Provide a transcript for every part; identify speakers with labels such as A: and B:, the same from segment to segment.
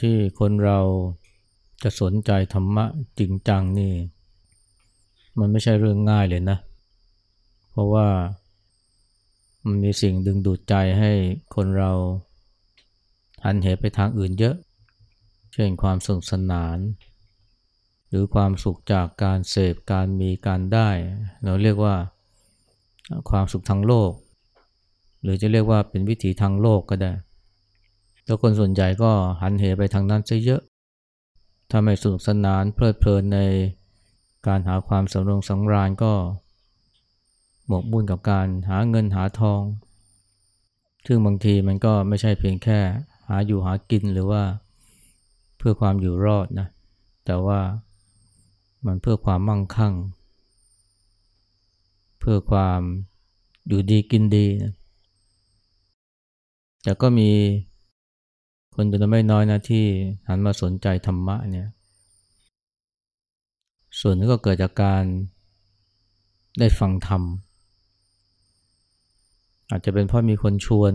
A: ที่คนเราจะสนใจธรรมะจริงจังนี่ มันไม่ใช่เรื่องง่ายเลยนะ เพราะว่ามันมีสิ่งดึงดูดใจให้คนเราหันเหไปทางอื่นเยอะ เช่นความสนุกสนาน หรือความสุขจากการเสพการมีการได้ เราเรียกว่าความสุขทางโลก หรือจะเรียกว่าเป็นวิถีทางโลกก็ได้ แล้วคนส่วนใหญ่ก็หันเหไปทางนั้นซะเยอะถ้าไม่สนุกสนานเพลิดเพลินในการหาความสำรงสังราญก็หมกมุ่นกับการหาเงินหาทอง ซึ่งบางทีมันก็ไม่ใช่เพียงแค่หาอยู่หากินหรือว่าเพื่อความอยู่รอดนะ แต่ว่ามันเพื่อความมั่งคั่ง เพื่อความอยู่ดีกินดีนะ แต่ก็มี คนจำนวนไม่น้อยนะที่หันมาสนใจธรรมะเนี่ย ส่วนนึงก็เกิดจากการได้ฟังธรรม อาจจะเป็นเพราะมีคนชวน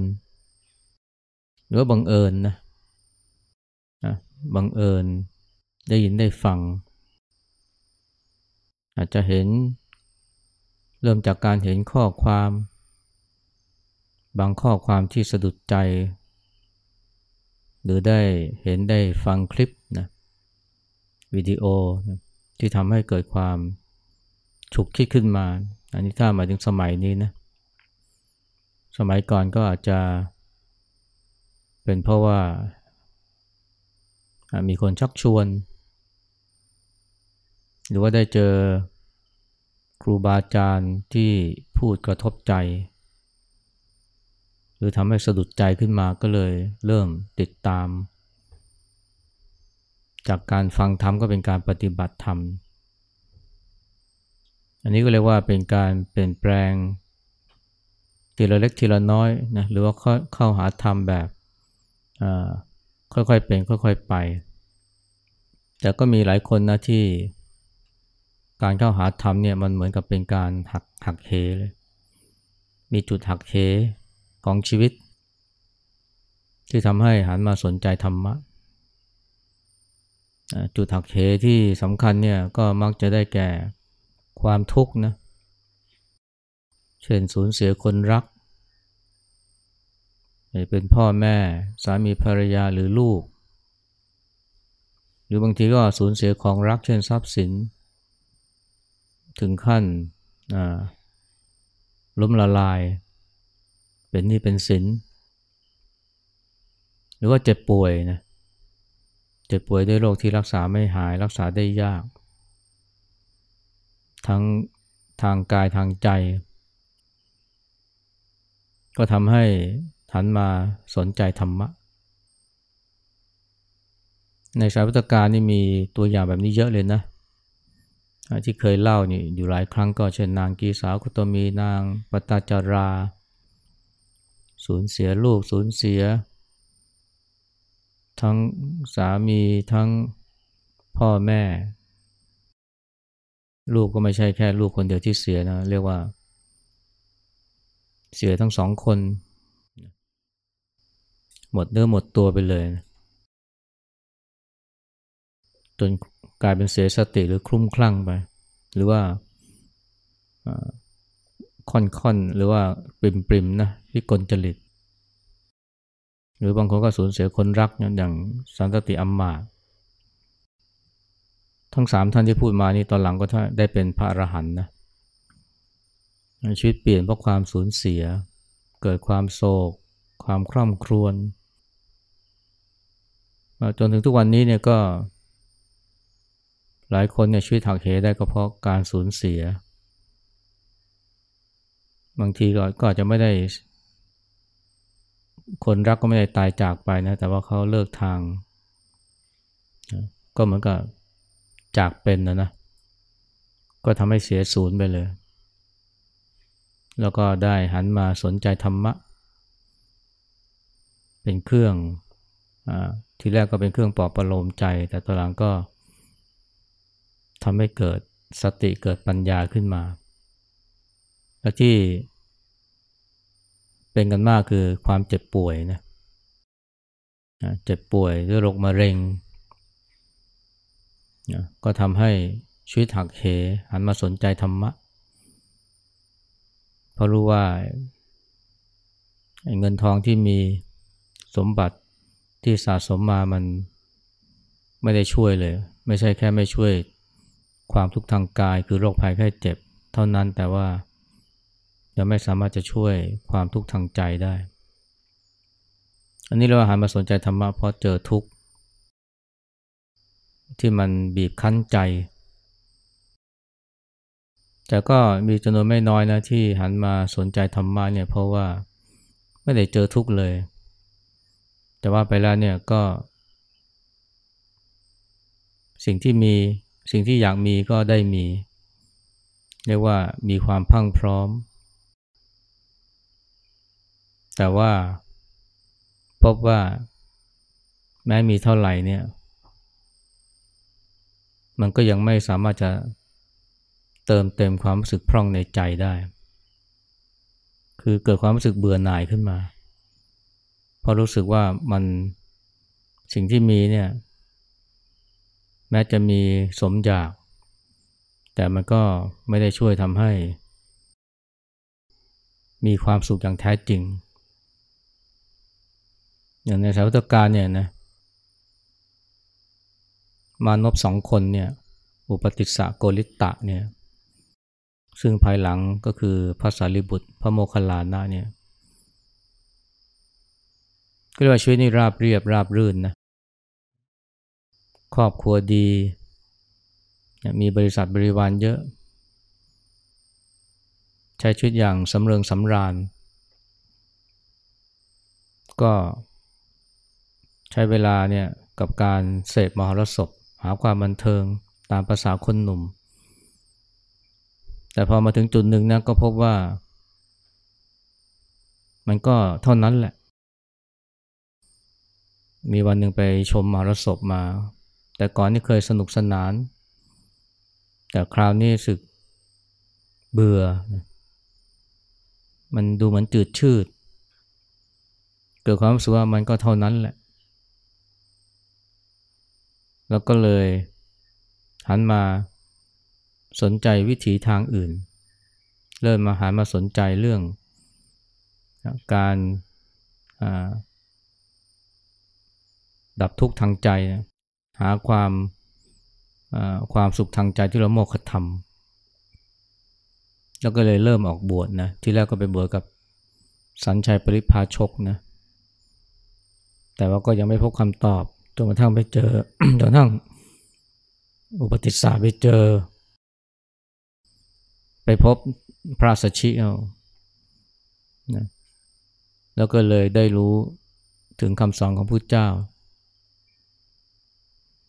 A: หรือว่าบังเอิญนะบังเอิญได้ยินได้ฟัง อาจจะเห็นเริ่มจากการเห็นข้อความ บางข้อความที่สะดุดใจ หรือได้เห็นได้ฟังคลิปนะวิดีโอนะที่ทำให้เกิดความฉุกคิดขึ้นมา อันนี้ถ้ามาถึงสมัยนี้นะ สมัยก่อนก็อาจจะ เป็นเพราะว่า มีคนชักชวน หรือว่าได้เจอครูบาอาจารย์ที่พูดกระทบใจ หรือทำให้สะดุดใจขึ้นมาก็เลยเริ่มติดตาม จากการฟังธรรมก็เป็นการปฏิบัติธรรม อันนี้ก็เรียกว่าเป็นการเปลี่ยนแปลงทีละเล็กทีละน้อยนะหรือว่าเข้าหาธรรมแบบค่อยๆเป็นค่อยๆไป แต่ก็มีหลายคนนะที่การเข้าหาธรรมเนี่ยมันเหมือนกับเป็นการหักหักเหเลย มีจุดหักเห ของชีวิต ที่ทำให้หันมาสนใจธรรมะ จุดหักเหที่สำคัญเนี่ยก็มักจะได้แก่ความทุกข์นะ เช่นสูญเสียคนรักเป็นพ่อแม่สามีภรรยาหรือลูก หรือบางทีก็สูญเสียของรักเช่นทรัพย์สิน ถึงขั้นล้มละลาย เป็นนี่เป็นสิน หรือว่าเจ็บป่วยนะ เจ็บป่วยด้วยโรคที่รักษาไม่หายรักษาได้ยาก ทั้งทางกายทางใจ ก็ทำให้หันมาสนใจธรรมะ ในสายพุทธการนี่มีตัวอย่างแบบนี้เยอะเลยนะ ที่เคยเล่านี่อยู่หลายครั้งก็เช่นนางกีสาวคุตมีนางปตาจารา สูญเสียลูกสูญเสีย ทั้งสามีทั้งพ่อแม่ ลูกก็ไม่ใช่แค่ลูกคนเดียวที่เสียนะ เรียกว่า เสียทั้งสองคน หมดเนื้อหมดตัวไปเลย จนกลายเป็นเสียสติหรือคลุ้มคลั่งไป หรือว่า ค่อนๆ หรือว่าปริมๆนะวิกลจริต หรือบางคนก็สูญเสียคนรักอย่างสันตติอัมมาทั้งสามท่านที่พูดมานี่ตอนหลังก็ได้เป็นพระอรหันต์นะชีวิตเปลี่ยนเพราะความสูญเสีย เกิดความโศก ความคร่ำครวญจนถึงทุกวันนี้เนี่ยก็ หลายคนเนี่ยชีวิตหักเหได้ก็เพราะการสูญเสีย บางทีก็ก็อาจจะไม่ได้ คนรักก็ไม่ได้ตายจากไปนะ แต่ว่าเขาเลิกทาง ก็เหมือนกับจากเป็นนะนะ ก็ทำให้เสียศูนย์ไปเลย แล้วก็ได้หันมาสนใจธรรมะ เป็นเครื่องอทีแรกก็เป็นเครื่องปลอบประโลมใจ แต่ตอนหลังก็ทำให้เกิดสติเกิดปัญญาขึ้นมา และที่เป็นกันมากคือความเจ็บป่วยนะเจ็บป่วยด้วยโรคมะเร็งก็ทำให้ชีวิตหักเหหันมาสนใจธรรมะ เพราะรู้ว่าเงินทองที่มีสมบัติที่สะสมมามันไม่ได้ช่วยเลย ไม่ใช่แค่ไม่ช่วยความทุกข์ทางกายคือโรคภัยแค่เจ็บ เท่านั้นแต่ว่า ยังไม่สามารถจะช่วยความทุกข์ทางใจได้ อันนี้เราหันมาสนใจธรรมะเพราะเจอทุกข์ ที่มันบีบคั้นใจ แต่ก็มีจำนวนไม่น้อยนะที่หันมาสนใจธรรมะเนี่ยเพราะว่าไม่ได้เจอทุกข์เลย แต่ว่าไปแล้วเนี่ยก็ สิ่งที่มีสิ่งที่อยากมีก็ได้มี เรียกว่ามีความพังพร้อม แต่ว่าพบว่าแม้มีเท่าไหร่เนี่ย มันก็ยังไม่สามารถจะเติมเต็มความรู้สึกพร่องในใจได้ คือเกิดความรู้สึกเบื่อหน่ายขึ้นมาเพราะรู้สึกว่ามันสิ่งที่มีเนี่ย แม้จะมีสมอยาก แต่มันก็ไม่ได้ช่วยทำให้ มีความสุขอย่างแท้จริง อย่างในสายวัตการเนี่ยนะมานพสองคนเนี่ยอุปติสสะโกริตะเนี่ยซึ่งภายหลังก็คือพระสารีบุตร พระโมคคัลลานะเนี่ยก็เรียกว่าชีวิตนี่ราบเรียบราบรื่นนะครอบครัวดี มีบริษัทบริวารเยอะ ใช้ชีวิตอย่างสำเริงสำราญ ก็ ใช้เวลาเนี่ยกับการเสพมหรสพ หาความบันเทิงตามภาษาคนหนุ่ม แต่พอมาถึงจุดหนึ่งนะก็พบว่า มันก็เท่านั้นแหละ มีวันหนึ่งไปชมมารสพมา แต่ก่อนนี่เคยสนุกสนาน แต่คราวนี้สึกเบื่อ มันดูเหมือนจืดชืด เกิดความรู้สึกว่ามันก็เท่านั้นแหละ แล้วก็เลยหันมาสนใจวิถีทางอื่น เริ่มมาหันมาสนใจเรื่องการดับทุกข์ทางใจ หาความความสุขทางใจที่เราโมกขธรรม แล้วก็เลยเริ่มออกบวชนะ ที่แรกก็ไปบวชกับสัญชัยปริพาชกนะ แต่ว่าก็ยังไม่พบคำตอบ จนกระทั่งไปเจอจนกระทั่งอุปติสสะไปเจอ ไปพบพระสัชชิเอานะแล้วก็เลยได้รู้ถึงคำสอนของพระเจ้า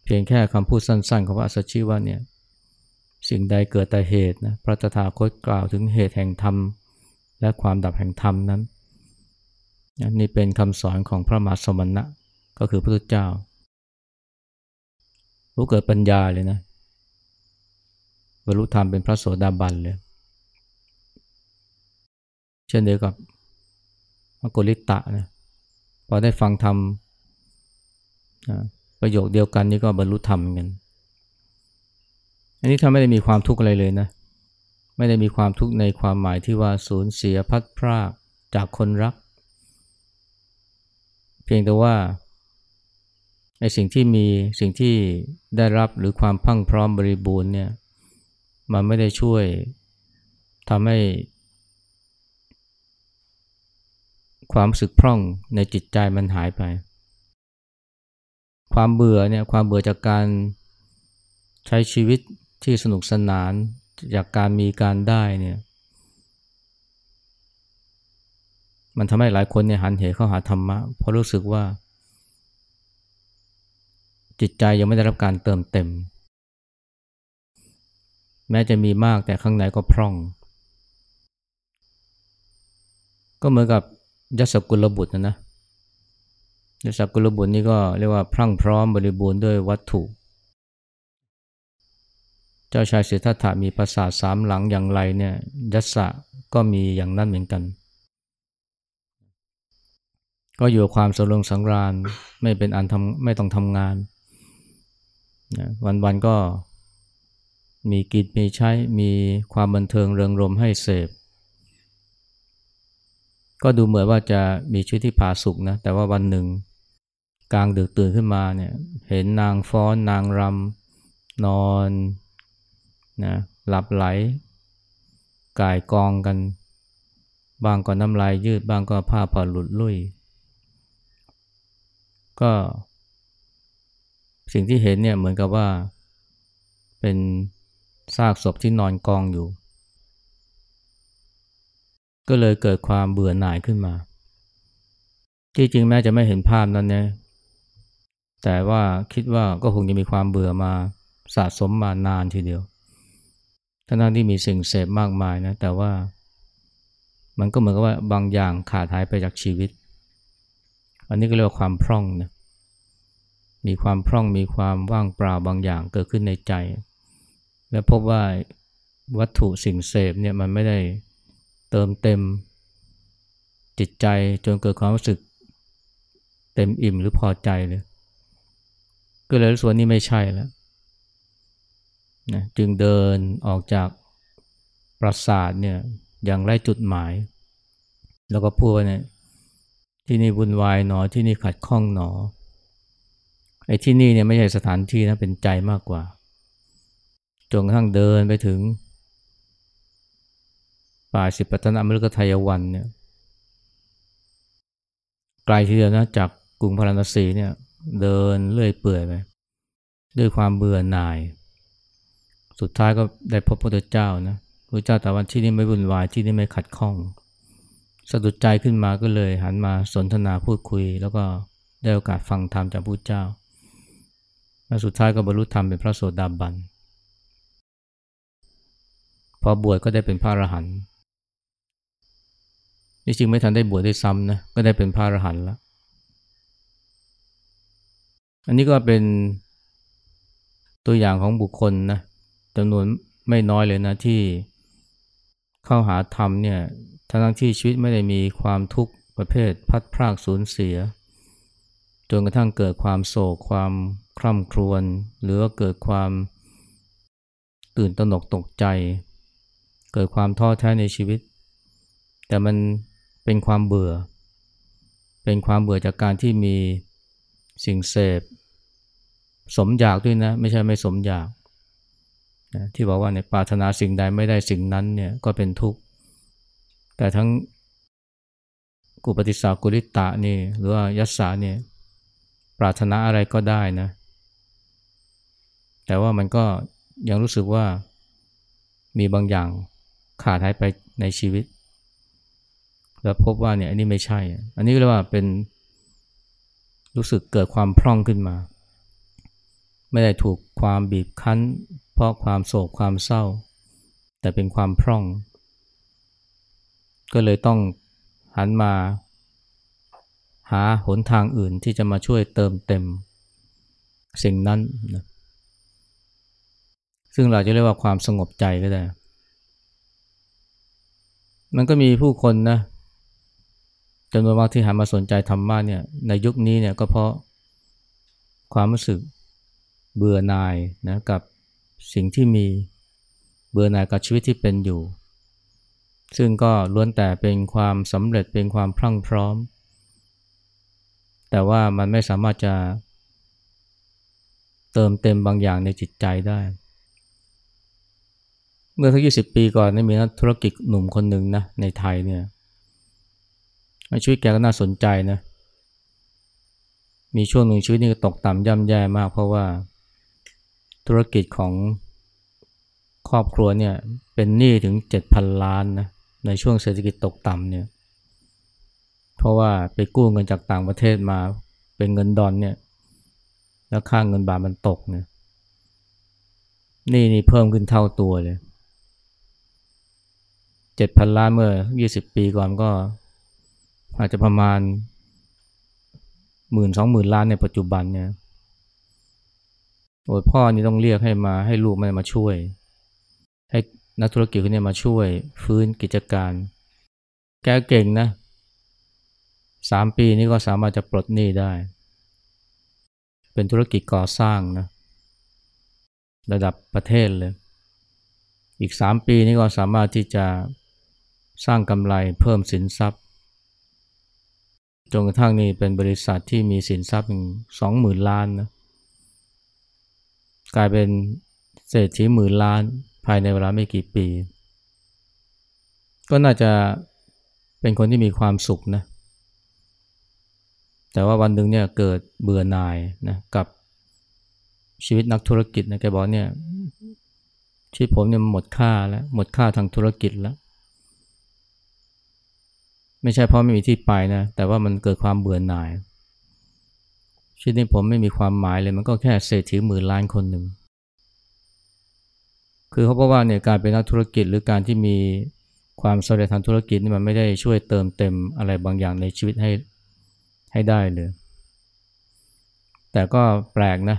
A: เพียงแค่คำพูดสั้นๆ ของพระสัชชิว่าเนี่ยสิ่งใดเกิดแต่เหตุนะพระตถาคตกล่าวถึงเหตุแห่งธรรม และความดับแห่งธรรมนั้นนี่เป็นคำสอนของพระมหาสมณะก็คือพระพุทธเจ้า รู้เกิดปัญญาเลยนะบรรลุธรรมเป็นพระโสดาบันเลย เช่นเดียวกับมกุลิตะนะพอได้ฟังธรรมประโยคเดียวกันนี่ก็บรรลุธรรมกัน อันนี้ถ้าไม่ได้มีความทุกข์อะไรเลยนะ ไม่ได้มีความทุกข์ในความหมายที่ว่าสูญเสียพัดพรากจากคนรัก เพียงแต่ว่า ไอ้สิ่งที่มีสิ่งที่ได้รับหรือความพังพร้อมบริบูรณ์เนี่ยมันไม่ได้ช่วยทำให้ความสึกพร่องในจิตใจมันหายไป ความเบื่อเนี่ยความเบื่อจากการใช้ชีวิตที่สนุกสนานจากการมีการได้เนี่ยมันทำให้หลายคนเนี่ยหันเหเข้าหาธรรมะเพราะรู้สึกว่า จิตใจยังไม่ได้รับการเติมเต็ม แม้จะมีมากแต่ข้างในก็พร่อง ก็เหมือนกับยัสกุลบุตรนะนะยัสกุลบุตรนี่ก็เรียกว่าพรั่งพร้อมบริบูรณ์ด้วยวัตถุ เจ้าชายสิทธัตถะมีปราสาทสามหลังอย่างไรเนี่ยยัสสะก็มีอย่างนั้นเหมือนกัน ก็อยู่ความสรงสังราญไม่เป็นอันทำไม่ต้องทำงาน นะวันๆก็มีกินมีใช้มีความบันเทิงเริงรมให้เสพ ก็ดูเหมือนว่าจะมีชีวิตที่ผาสุกนะ แต่ว่าวันหนึ่ง กลางดึกตื่นขึ้นมาเนี่ยเห็นนางฟ้อนนางรำนอนนะหลับไหลกายกองกัน บางก็น้ำลายยืด บางก็ผ้าผ่อนหลุดลุ่ย ก็ สิ่งที่เห็นเนี่ยเหมือนกับว่า เป็นซากศพที่นอนกองอยู่ ก็เลยเกิดความเบื่อหน่ายขึ้นมา ที่จริงแม้จะไม่เห็นภาพนั้นเนี่ยแต่ว่าคิดว่าก็คงจะมีความเบื่อมาสะสมมานานทีเดียวทั้งที่มีสิ่งเสพมากมายนะ แต่ว่ามันก็เหมือนกับว่าบางอย่างขาดหายไปจากชีวิต อันนี้ก็เรียกว่าความพร่องนะ มีความพร่องมีความว่างเปล่าบางอย่างเกิดขึ้นในใจ และพบว่าวัตถุสิ่งเสพเนี่ยมันไม่ได้เติมเต็มจิตใจจนเกิดความรู้สึกเต็มอิ่มหรือพอใจเลย ก็เลยรู้สึกว่านี่ไม่ใช่แล้วนะจึงเดินออกจากปราสาทเนี่ยอย่างไรจุดหมาย แล้วก็พูดว่าเนี่ยที่นี่วุ่นวายหนอที่นี่ขัดข้องหนอ ไอ้ที่นี่เนี่ยไม่ใช่สถานที่นะเป็นใจมากกว่า จนกระทั่งเดินไปถึง ป่าสิปัตนมฤกทายวันเนี่ยไกลทีเดียวนะจากกรุงพาราณสีเนี่ยเดินเลื่อยเปื่อยไปด้วยความเบื่อหน่าย สุดท้ายก็ได้พบพระพุทธเจ้านะพระเจ้าแต่วันที่นี่ไม่วุ่นวายที่นี่ไม่ขัดข้อง สะดุดใจขึ้นมาก็เลยหันมาสนทนาพูดคุย แล้วก็ได้โอกาสฟังธรรมจากพระเจ้า และสุดท้ายก็บรรลุธรรมเป็นพระโสดาบัน พอบวชก็ได้เป็นพระอรหันต์นี่จริงไม่ทันได้บวชได้ซ้ำนะ ก็ได้เป็นพระอรหันต์แล้ว อันนี้ก็เป็นตัวอย่างของบุคคลนะจำนวนไม่น้อยเลยนะที่เข้าหาธรรมเนี่ยทั้งที่ชีวิตไม่ได้มีความทุกข์ประเภทพัดพรากสูญเสีย จนกระทั่งเกิดความโศกความคร่ำครวญหรือว่าเกิดความตื่นตระหนกตกใจ เกิดความท้อแท้ในชีวิต แต่มันเป็นความเบื่อ เป็นความเบื่อจากการที่มีสิ่งเสพ สมอยากด้วยนะ ไม่ใช่ไม่สมอยากนะที่บอกว่าในปรารถนาสิ่งใดไม่ได้สิ่งนั้นเนี่ยก็เป็นทุกข์ แต่ทั้งกุปฏิสากุลิตะนี่หรือว่ายัสสาเนี่ย ปรารถนาอะไรก็ได้นะ แต่ว่ามันก็ยังรู้สึกว่ามีบางอย่างขาดหายไปในชีวิต แล้วพบว่าเนี่ยอันนี้ไม่ใช่ อันนี้เรียกว่าเป็นรู้สึกเกิดความพร่องขึ้นมา ไม่ได้ถูกความบีบคั้น เพราะความโศกความเศร้า แต่เป็นความพร่อง ก็เลยต้องหันมา หาหนทางอื่นที่จะมาช่วยเติมเต็ม สิ่งนั้นนะซึ่งเราจะเรียกว่าความสงบใจก็ได้ มันก็มีผู้คนนะจำนวนมากที่หันมาสนใจธรรมะเนี่ยในยุคนี้เนี่ยก็เพราะความรู้สึกเบื่อหน่ายนะกับสิ่งที่มีเบื่อหน่ายกับชีวิตที่เป็นอยู่ ซึ่งก็ล้วนแต่เป็นความสำเร็จเป็นความพรั่งพร้อม แต่ว่ามันไม่สามารถจะ เติมเต็มบางอย่างในจิตใจได้ เมื่อสักยี่สิบปีก่อนนี่มีนักธุรกิจหนุ่มคนหนึ่งนะในไทยเนี่ยชีวิตแกก็น่าสนใจนะมีช่วงหนึ่งชีวิตนี่ตกต่ำย่ำแย่มากเพราะว่าธุรกิจของครอบครัวเนี่ยเป็นหนี้ถึงเจ็ดพันล้านนะในช่วงเศรษฐกิจตกต่ำเนี่ย ราะว่าไปกู้เงินจากต่างประเทศมาเป็นเงินดอนเนี่ยแล้วค่างเงินบาทมันตกเนี่ยนี่นี่เพิ่มขึ้นเท่าตัวเลยเจ็ดพันล้านเมื่อยี่สิบปีก่อนก็ อาจจะประมาณหมื่นสองหมื่นล้านในปัจจุบันเนี่ยโอ้พ่อนี่ต้องเรียกให้มาให้ลูกมันมาช่วย ให้นักธุรกิจคนนี้มาช่วย ฟื้นกิจการ แกเก่งนะ สามปีนี้ก็สามารถจะปลดหนี้ได้ เป็นธุรกิจก่อสร้างนะระดับประเทศเลย อีกสามปีนี้ก็สามารถที่จะสร้างกำไรเพิ่มสินทรัพย์จนกระทั่งนี้เป็นบริษัทที่มีสินทรัพย์สองหมื่นล้านนะกลายเป็นเศรษฐีหมื่นล้านภายในเวลาไม่กี่ปี ก็น่าจะเป็นคนที่มีความสุขนะ แต่ว่าวันหนึ่งเนี่ยเกิดเบื่อหน่ายนะกับชีวิตนักธุรกิจนะแกบอกเนี่ยชีวิตผมเนี่ยหมดค่าแล้วหมดค่าทางธุรกิจแล้ว ไม่ใช่เพราะไม่มีที่ไปนะแต่ว่ามันเกิดความเบื่อหน่าย ชีวิตนี้ผมไม่มีความหมายเลยมันก็แค่เศรษฐีหมื่นล้านคนหนึ่งคือเขาบอกว่าเนี่ยการเป็นนักธุรกิจหรือการที่มีความสำเร็จทางธุรกิจนี่มันไม่ได้ช่วยเติมเต็มอะไรบางอย่างในชีวิตให้ ให้ได้เลย แต่ก็แปลกนะ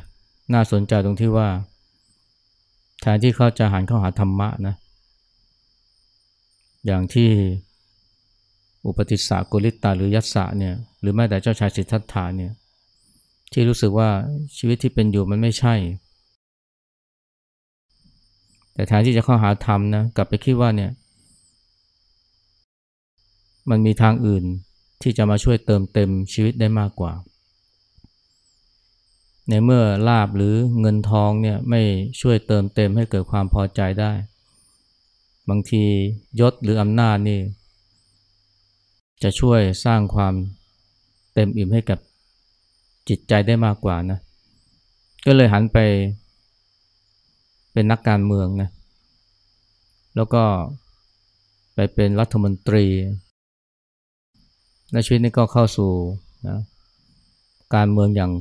A: น่าสนใจตรงที่ว่าแทนที่เขาจะหันเข้าหาธรรมะนะ อย่างที่อุปติสสะกุลิตาหรือยัสสะเนี่ย หรือแม้แต่เจ้าชายสิทธัตถะเนี่ย ที่รู้สึกว่าชีวิตที่เป็นอยู่มันไม่ใช่ แต่แทนที่จะเข้าหาธรรมนะ กลับไปคิดว่าเนี่ย มันมีทางอื่น ที่จะมาช่วยเติมเต็มชีวิตได้มากกว่า ในเมื่อลาบหรือเงินทองเนี่ยไม่ช่วยเติมเต็มให้เกิดความพอใจได้ บางทียศหรืออำนาจนี่ จะช่วยสร้างความเต็มอิ่มให้กับจิตใจได้มากกว่านะก็เลยหันไปเป็นนักการเมืองนะแล้วก็ไปเป็นรัฐมนตรี และชีวิตนี้ก็เข้าสู่นะการเมืองอย่าง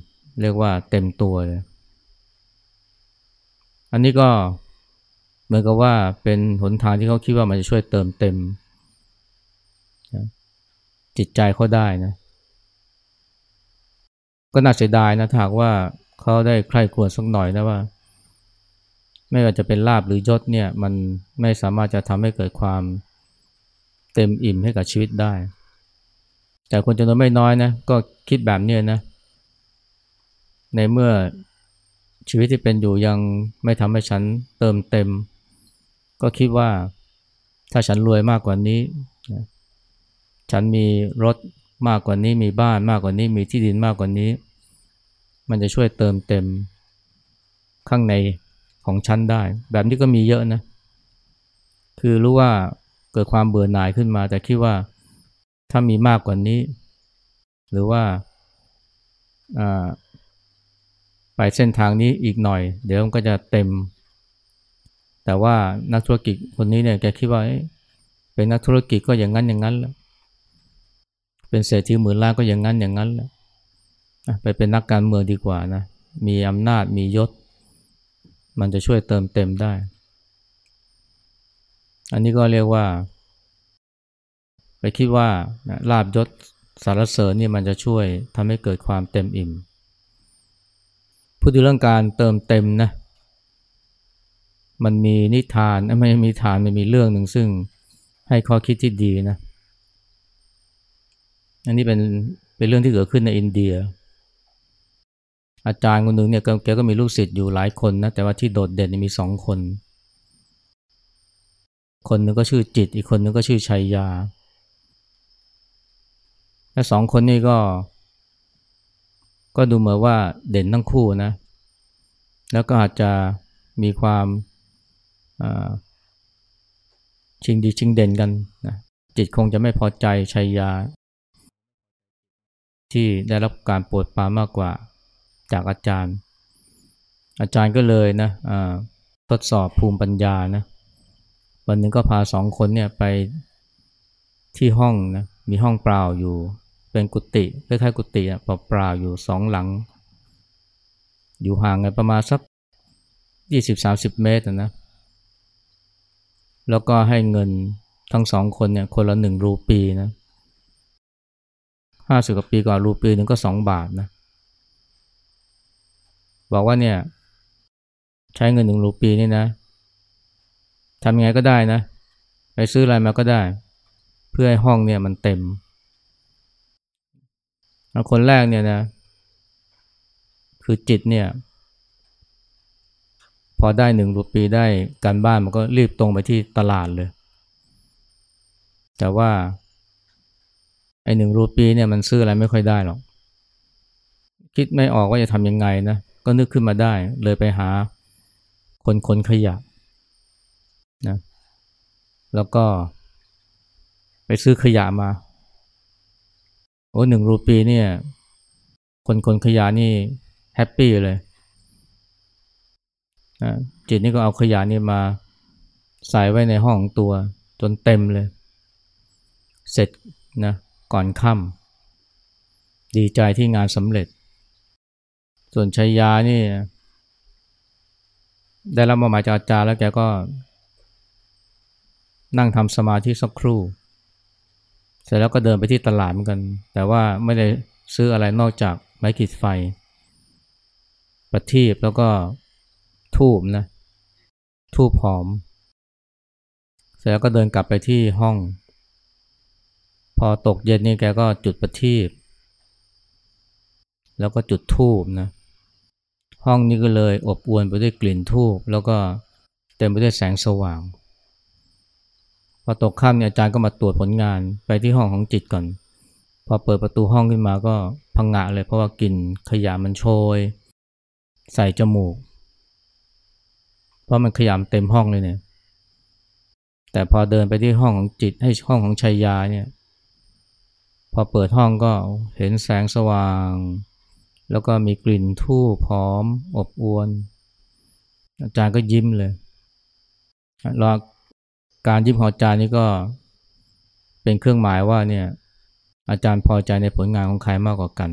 A: เรียกว่าเต็มตัวเลย อันนี้ก็เหมือนกับว่าเป็นหนทางที่เขาคิดว่ามันจะช่วยเติมเต็มนะจิตใจเขาได้นะ ก็น่าเสียดายนะถ้าหากว่าเขาได้ใคร่ควรสักหน่อยนะว่า ไม่ว่าจะเป็นลาบหรือยศเนี่ย มันไม่สามารถจะทำให้เกิดความเต็มอิ่มให้กับชีวิตได้ แต่คนจำนวนไม่น้อยนะก็คิดแบบนี้นะ ในเมื่อชีวิตที่เป็นอยู่ยังไม่ทำให้ฉันเติมเต็ม ก็คิดว่าถ้าฉันรวยมากกว่านี้ ฉันมีรถมากกว่านี้มีบ้านมากกว่านี้มีที่ดินมากกว่านี้ มันจะช่วยเติมเต็ม ข้างในของฉันได้ แบบนี้ก็มีเยอะนะ คือรู้ว่าเกิดความเบื่อหน่ายขึ้นมา แต่คิดว่า ถ้ามีมากกว่านี้ หรือว่าไปเส้นทางนี้อีกหน่อย เดี๋ยวมันก็จะเต็ม แต่ว่านักธุรกิจคนนี้เนี่ยแกคิดว่าเป็นนักธุรกิจก็อย่างนั้นอย่างนั้นแหละเป็นเศรษฐีหมื่นล้านก็อย่างนั้นอย่างนั้นแหละไปเป็นนักการเมืองดีกว่านะมีอำนาจมียศ มันจะช่วยเติมเต็มได้ อันนี้ก็เรียกว่า คิดว่าลาบยศสารเสริญนี่มันจะช่วยทำให้เกิดความเต็มอิ่มพูดถึงเรื่องการเติมเต็มนะมันมีนิทานไม่มีทานมันมีเรื่องหนึ่งซึ่งให้ข้อคิดที่ดีนะอันนี้เป็นเป็นเรื่องที่เกิดขึ้นในอินเดีย อาจารย์คนหนึ่งเนี่ยแกก็มีลูกศิษย์อยู่หลายคนนะแต่ว่าที่โดดเด่นมีสองคน คนนึงก็ชื่อจิต อีกคนนึงก็ชื่อชัยยา และสองคนนี้ก็ ก็ดูเหมือนว่าเด่นทั้งคู่นะ แล้วก็อาจจะมีความชิงดีชิงเด่นกันนะจิตคงจะไม่พอใจชัยยา ที่ได้รับการปวดปามากกว่าจากอาจารย์ อาจารย์ก็เลยนะทดสอบภูมิปัญญานะวันหนึ่งก็พาสองคนเนี่ยไปที่ห้องนะมีห้องเปล่าอยู่ เป็นกุฏิคล้ายๆกุฏิอะเปล่าๆอยู่สองหลัง อยู่ห่างกันประมาณสักยี่สิบสาสิบเมตรนะแล้วก็ให้เงินทั้งสองคนเนี่ยคนละหนึ่งรูปีนะห้าสิบกว่าปีก่อนรูปีหนึ่งก็สองบาทนะ บอกว่าเนี่ย ใช้เงินหนึ่งรูปีนี่นะทำยังไงก็ได้นะ ไปซื้ออะไรมาก็ได้ เพื่อให้ห้องเนี่ยมันเต็ม คนแรกเนี่ยนะ คือจิตเนี่ย พอได้หนึ่งรูปีได้การบ้านมันก็รีบตรงไปที่ตลาดเลย แต่ว่าไอ้หนึ่งรูปีเนี่ยมันซื้ออะไรไม่ค่อยได้หรอก คิดไม่ออกว่าจะทำยังไงนะ ก็นึกขึ้นมาได้ เลยไปหาคนคนขยะนะแล้วก็ไปซื้อขยะมา โอ้หนึ่งรูปีเนี่ย คนคนขยะนี่แฮปปี้เลย จิตนี่ก็เอาขยะนี่มาใส่ไว้ในห้องของตัว จนเต็มเลย เสร็จนะก่อนค่ำดีใจที่งานสำเร็จ ส่วนชัยยานี่ ได้รับมาหมายจากอาจารย์แล้วแกก็ นั่งทำสมาธิสักครู่ เสร็จแล้วก็เดินไปที่ตลาดเหมือนกัน แต่ว่าไม่ได้ซื้ออะไรนอกจากไม้ขีดไฟ ประทีปแล้วก็ทูบนะทูบหอม เสร็จแล้วก็เดินกลับไปที่ห้อง พอตกเย็นนี่แกก็จุดประทีปแล้วก็จุดธูปนะห้องนี้ก็เลยอบอวลไปด้วยกลิ่นธูปแล้วก็เต็มไปด้วยแสงสว่าง พอตกค่ำเนี่ยอาจารย์ก็มาตรวจผลงานไปที่ห้องของจิตก่อน พอเปิดประตูห้องขึ้นมาก็พังงะเลยเพราะว่ากลิ่นขยะมันโชย ใส่จมูก เพราะมันขยำเต็มห้องเลยเนี่ย แต่พอเดินไปที่ห้องของจิตให้ห้องของชัยยาเนี่ยพอเปิดห้องก็เห็นแสงสว่าง แล้วก็มีกลิ่นทูบหอมอบอวน อาจารย์ก็ยิ้มเลยแล้ว การยิ้มของอาจารย์นี่ก็เป็นเครื่องหมายว่าเนี่ยอาจารย์พอใจในผลงานของใครมากกว่ากัน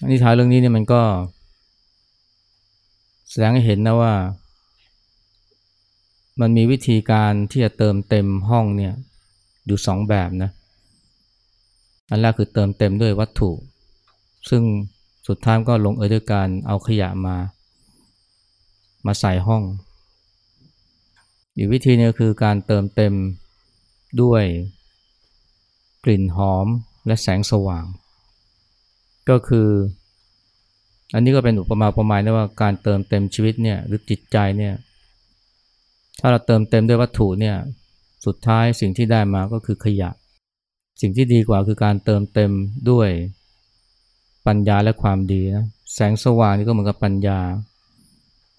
A: อันนี้ท้ายเรื่องนี้เนี่ยมันก็ แสดงให้เห็นนะว่า มันมีวิธีการที่จะเติมเต็มห้องเนี่ยอยู่สองแบบนะอันแรกคือเติมเต็มด้วยวัตถุ ซึ่งสุดท้ายก็ลงเอยด้วยการเอาขยะมา มาใส่ห้อง อีกวิธีนึงคือการเติมเต็มด้วยกลิ่นหอมและแสงสว่าง ก็คือ อันนี้ก็เป็นอุปมาอุปไมยนะว่าการเติมเต็มชีวิตเนี่ยหรือจิตใจเนี่ยถ้าเราเติมเต็มด้วยวัตถุเนี่ยสุดท้ายสิ่งที่ได้มาก็คือขยะ สิ่งที่ดีกว่าคือการเติมเต็มด้วยปัญญาและความดีนะแสงสว่างนี่ก็เหมือนกับปัญญา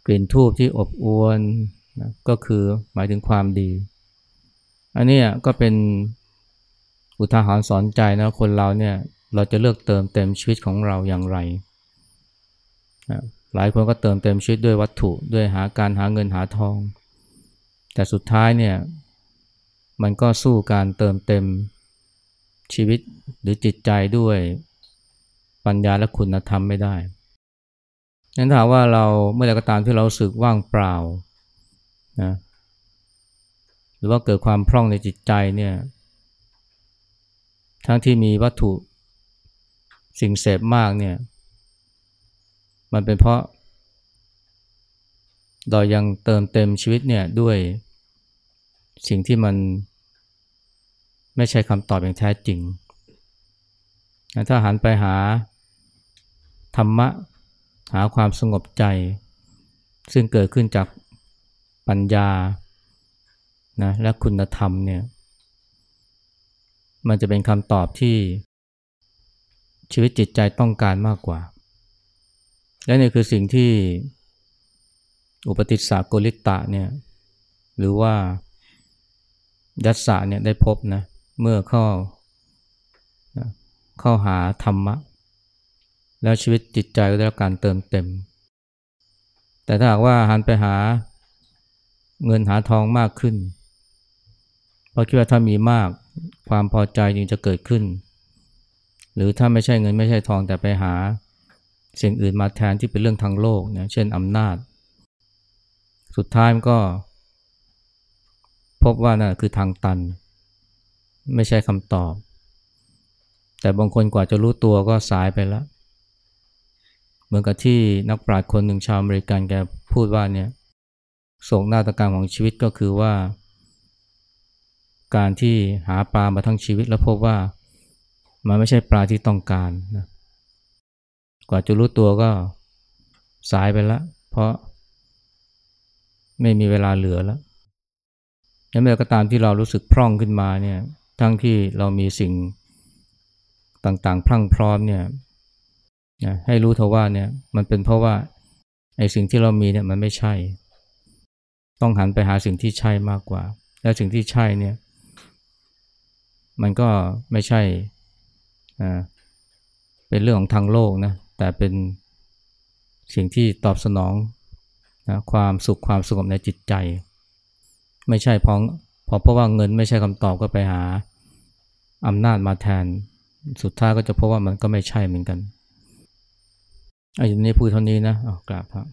A: กลิ่นทูบที่อบอวล นะก็คือหมายถึงความดี อันนี้ก็เป็นอุทาหรณ์สอนใจนะคนเราเนี่ยเราจะเลือกเติมเต็มชีวิตของเราอย่างไรนะหลายคนก็เติมเต็มชีวิตด้วยวัตถุด้วยหาการหาเงินหาทอง แต่สุดท้ายเนี่ยมันก็สู้การเติมเต็มชีวิตหรือจิตใจด้วยปัญญาและคุณธรรมไม่ได้นั้นถามว่าเราเมื่อใดก็ตามที่เราสึกว่างเปล่า นะหรือว่าเกิดความพร่องในจิตใจเนี่ยทั้งที่มีวัตถุสิ่งเสพมากเนี่ยมันเป็นเพราะ เรายังเติมเต็มชีวิตเนี่ยด้วยสิ่งที่มันไม่ใช่คำตอบอย่างแท้จริง ถ้าหันไปหาธรรมะ หาความสงบใจ ซึ่งเกิดขึ้นจาก ปัญญานะและคุณธรรมเนี่ยมันจะเป็นคำตอบที่ชีวิตจิตใจต้องการมากกว่า และนี่คือสิ่งที่อุปติสสะโกลิตะเนี่ยหรือว่ายัสสะเนี่ยได้พบนะเมื่อเข้าเข้าหาธรรมะ แล้วชีวิตจิตใจก็ได้รับการเติมเต็ม แต่ถ้าหากว่าหันไปหา เงินหาทองมากขึ้น เพราะคิดว่าถ้ามีมากความพอใจจึงจะเกิดขึ้น หรือถ้าไม่ใช่เงินไม่ใช่ทองแต่ไปหาสิ่งอื่นมาแทนที่เป็นเรื่องทางโลกนะเช่นอำนาจ สุดท้ายมันก็ พบว่านะ่ะคือทางตัน ไม่ใช่คำตอบ แต่บางคนกว่าจะรู้ตัวก็สายไปแล้ว เหมือนกับที่นักปราชญ์คนหนึ่งชาวอเมริกันแกพูดว่าเนี่ย โศกนาฏกรรมของชีวิตก็คือว่า การที่หาปลามาทั้งชีวิตแล้วพบว่ามันไม่ใช่ปลาที่ต้องการนะกว่าจะรู้ตัวก็สายไปแล้วเพราะไม่มีเวลาเหลือแล้วแล้วเมื่อก็ตามที่เรารู้สึกพร่องขึ้นมาเนี่ยทั้งที่เรามีสิ่งต่างๆ พรั่งพร้อมเนี่ยให้รู้เถอะว่าเนี่ยมันเป็นเพราะว่าไอ้สิ่งที่เรามีเนี่ยมันไม่ใช่ ต้องหันไปหาสิ่งที่ใช่มากกว่า และสิ่งที่ใช่เนี่ย มันก็ไม่ใช่อ่าเป็นเรื่องของทางโลกนะ แต่เป็นสิ่งที่ตอบสนองนะความสุขความสงบในจิตใจ ไม่ใช่พราะเพราะเพราะว่าเงินไม่ใช่คำตอบก็ไปหาอำนาจมาแทน สุดท้ายก็จะพบว่ามันก็ไม่ใช่เหมือนกันอันนี้พูดเท่านี้นะเอกราบครับ